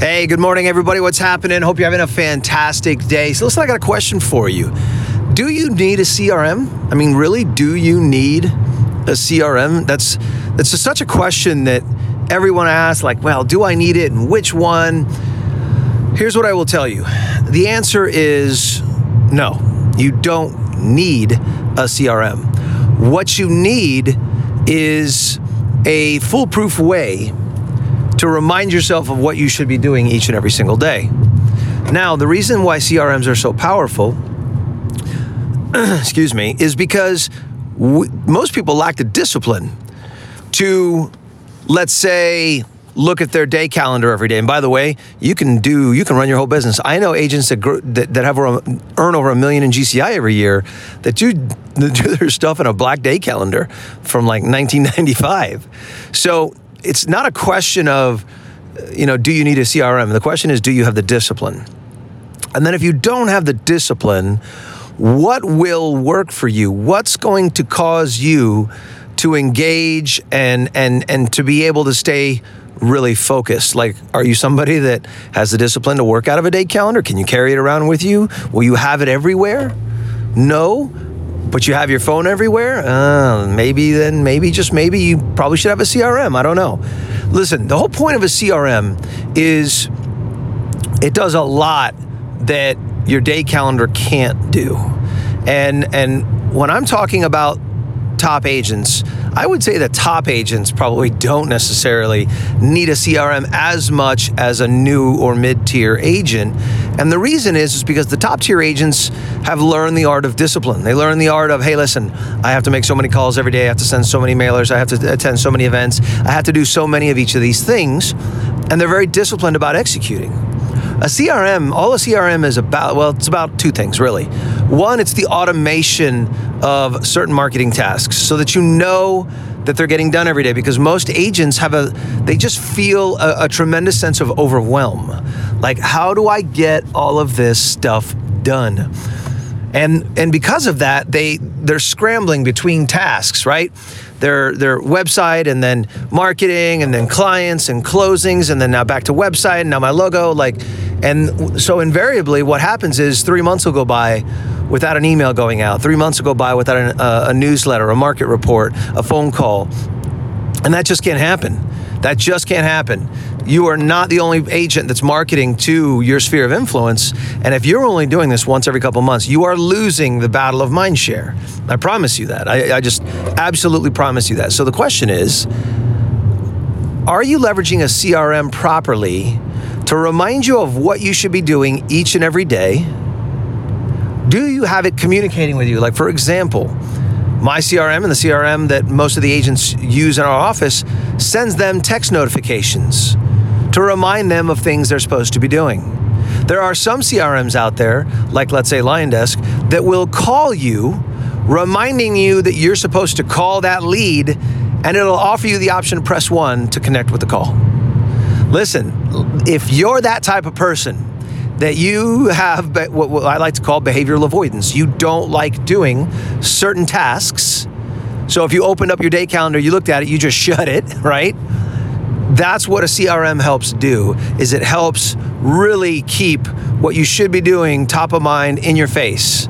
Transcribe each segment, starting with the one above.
Hey, good morning, everybody. What's happening? Hope you're having a fantastic day. So, listen, I got a question for you. Do you need a CRM? I mean, really, do you need a CRM? That's that's just such a question that everyone asks. Like, well, do I need it, and which one? Here's what I will tell you. The answer is no. You don't need a CRM. What you need is a foolproof way to remind yourself of what you should be doing each and every single day. Now, the reason why CRMs are so powerful, excuse me, is because w- most people lack the discipline to, let's say, look at their day calendar every day. And by the way, you can do you can run your whole business. I know agents that grow, that, that have earn over a million in GCI every year that do, that do their stuff in a black day calendar from like 1995. So it's not a question of, you know, do you need a CRM? The question is, do you have the discipline? And then if you don't have the discipline, what will work for you? What's going to cause you to engage and and and to be able to stay really focused? Like, are you somebody that has the discipline to work out of a day calendar? Can you carry it around with you? Will you have it everywhere? No but you have your phone everywhere, uh, maybe then, maybe just maybe you probably should have a CRM. I don't know. Listen, the whole point of a CRM is it does a lot that your day calendar can't do. And and when I'm talking about top agents, I would say that top agents probably don't necessarily need a CRM as much as a new or mid tier agent. And the reason is, is because the top tier agents have learned the art of discipline. They learn the art of, hey, listen, I have to make so many calls every day, I have to send so many mailers, I have to attend so many events, I have to do so many of each of these things. And they're very disciplined about executing. A CRM, all a CRM is about, well, it's about two things really. One, it's the automation of certain marketing tasks so that you know that they're getting done every day because most agents have a, they just feel a, a tremendous sense of overwhelm. Like, how do I get all of this stuff done? and and because of that they they're scrambling between tasks right their their website and then marketing and then clients and closings and then now back to website and now my logo like and so invariably what happens is 3 months will go by without an email going out 3 months will go by without an, uh, a newsletter a market report a phone call and that just can't happen that just can't happen. You are not the only agent that's marketing to your sphere of influence. And if you're only doing this once every couple months, you are losing the battle of mind share. I promise you that. I, I just absolutely promise you that. So the question is are you leveraging a CRM properly to remind you of what you should be doing each and every day? Do you have it communicating with you? Like, for example, my CRM and the CRM that most of the agents use in our office sends them text notifications to remind them of things they're supposed to be doing. There are some CRMs out there, like let's say LionDesk, that will call you reminding you that you're supposed to call that lead and it'll offer you the option to press one to connect with the call. Listen, if you're that type of person, that you have what I like to call behavioral avoidance. You don't like doing certain tasks. So if you opened up your day calendar, you looked at it, you just shut it, right? That's what a CRM helps do is it helps really keep what you should be doing top of mind in your face.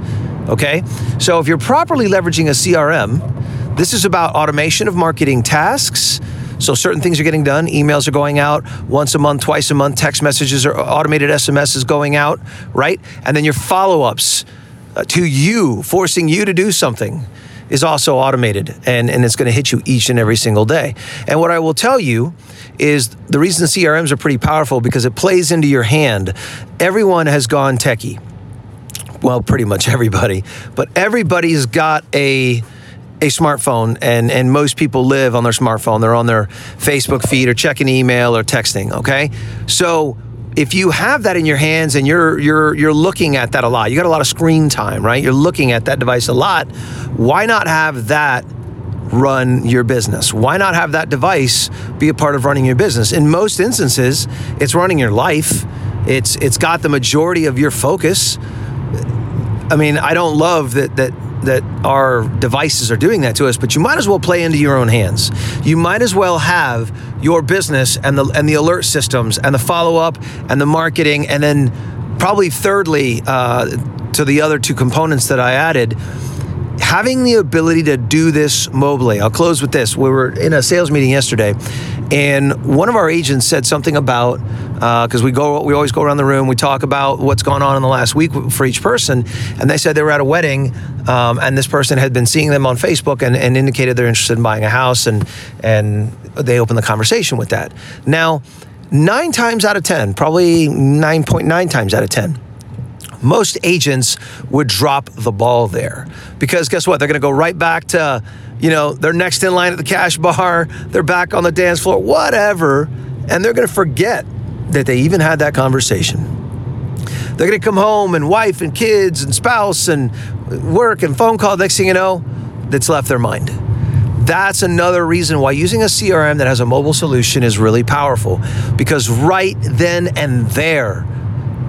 Okay? So if you're properly leveraging a CRM, this is about automation of marketing tasks so certain things are getting done. Emails are going out once a month, twice a month. Text messages or automated SMS is going out, right? And then your follow ups uh, to you, forcing you to do something is also automated and, and it's going to hit you each and every single day. And what I will tell you is the reason CRMs are pretty powerful because it plays into your hand. Everyone has gone techie. Well, pretty much everybody, but everybody's got a a smartphone and and most people live on their smartphone. They're on their facebook feed or checking email or texting okay? So if you have that in your hands and you're you're you're looking at that a lot you got a lot of screen time right? You're looking at that device a lot. Why not have that run your business? Why not have that device be a part of running your business? In most instances it's running your life. It's it's got the majority of your focus. I mean i don't love that that that our devices are doing that to us, but you might as well play into your own hands. You might as well have your business and the and the alert systems and the follow up and the marketing, and then probably thirdly uh, to the other two components that I added having the ability to do this mobily. I'll close with this. We were in a sales meeting yesterday, and one of our agents said something about because uh, we go, we always go around the room, we talk about what's gone on in the last week for each person, and they said they were at a wedding, um, and this person had been seeing them on Facebook and, and indicated they're interested in buying a house, and and they opened the conversation with that. Now, nine times out of ten, probably nine point nine times out of ten most agents would drop the ball there because guess what? They're going to go right back to, you know, they're next in line at the cash bar, they're back on the dance floor, whatever, and they're going to forget that they even had that conversation. They're going to come home and wife and kids and spouse and work and phone call. Next thing you know, that's left their mind. That's another reason why using a CRM that has a mobile solution is really powerful because right then and there,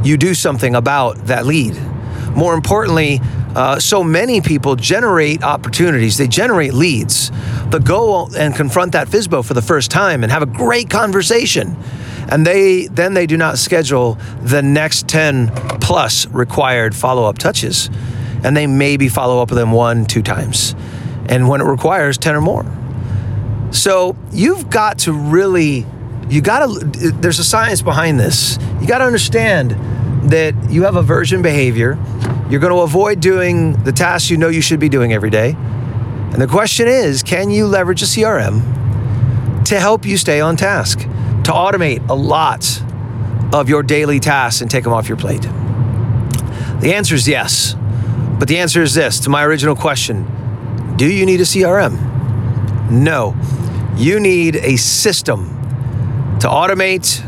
you do something about that lead. More importantly, uh, so many people generate opportunities, they generate leads, but go and confront that FSBO for the first time and have a great conversation. And they then they do not schedule the next 10 plus required follow-up touches. And they maybe follow up with them one, two times. And when it requires 10 or more. So you've got to really you got to there's a science behind this. You got to understand that you have aversion behavior. You're to avoid doing the tasks you know you should be doing every day. And the question is can you leverage a CRM to help you stay on task, to automate a lot of your daily tasks and take them off your plate? The answer is yes. But the answer is this to my original question Do you need a CRM? No. You need a system to automate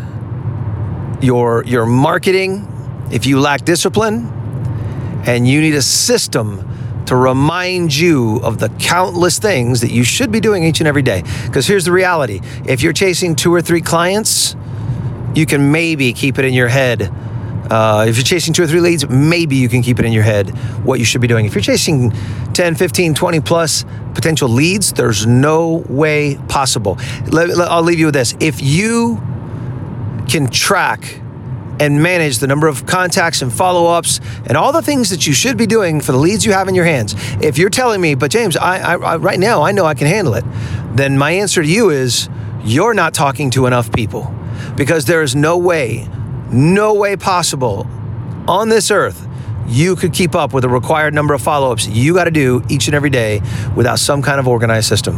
your, your marketing, if you lack discipline and you need a system to remind you of the countless things that you should be doing each and every day. Because here's the reality if you're chasing two or three clients, you can maybe keep it in your head. Uh, if you're chasing two or three leads, maybe you can keep it in your head what you should be doing. If you're chasing 10, 15, 20 plus potential leads, there's no way possible. Let, I'll leave you with this. If you can track and manage the number of contacts and follow ups and all the things that you should be doing for the leads you have in your hands. If you're telling me, but James, I, I, I, right now I know I can handle it, then my answer to you is you're not talking to enough people because there is no way, no way possible on this earth you could keep up with the required number of follow ups you got to do each and every day without some kind of organized system.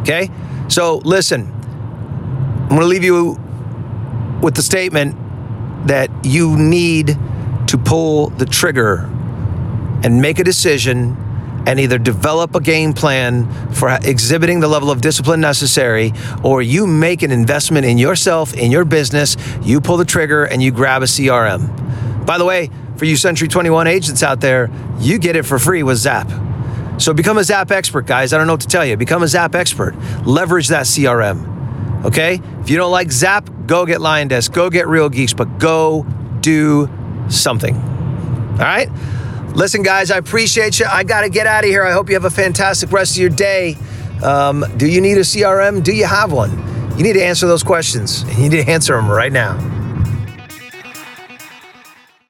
Okay? So listen, I'm going to leave you with the statement that you need to pull the trigger and make a decision and either develop a game plan for exhibiting the level of discipline necessary, or you make an investment in yourself, in your business, you pull the trigger and you grab a CRM. By the way, for you Century 21 agents out there, you get it for free with Zap. So become a Zap expert, guys. I don't know what to tell you. Become a Zap expert. Leverage that CRM. Okay? If you don't like Zap, go get LionDesk, go get Real Geeks, but go do something. All right? Listen, guys, I appreciate you. I got to get out of here. I hope you have a fantastic rest of your day. Um, do you need a CRM? Do you have one? You need to answer those questions, and you need to answer them right now.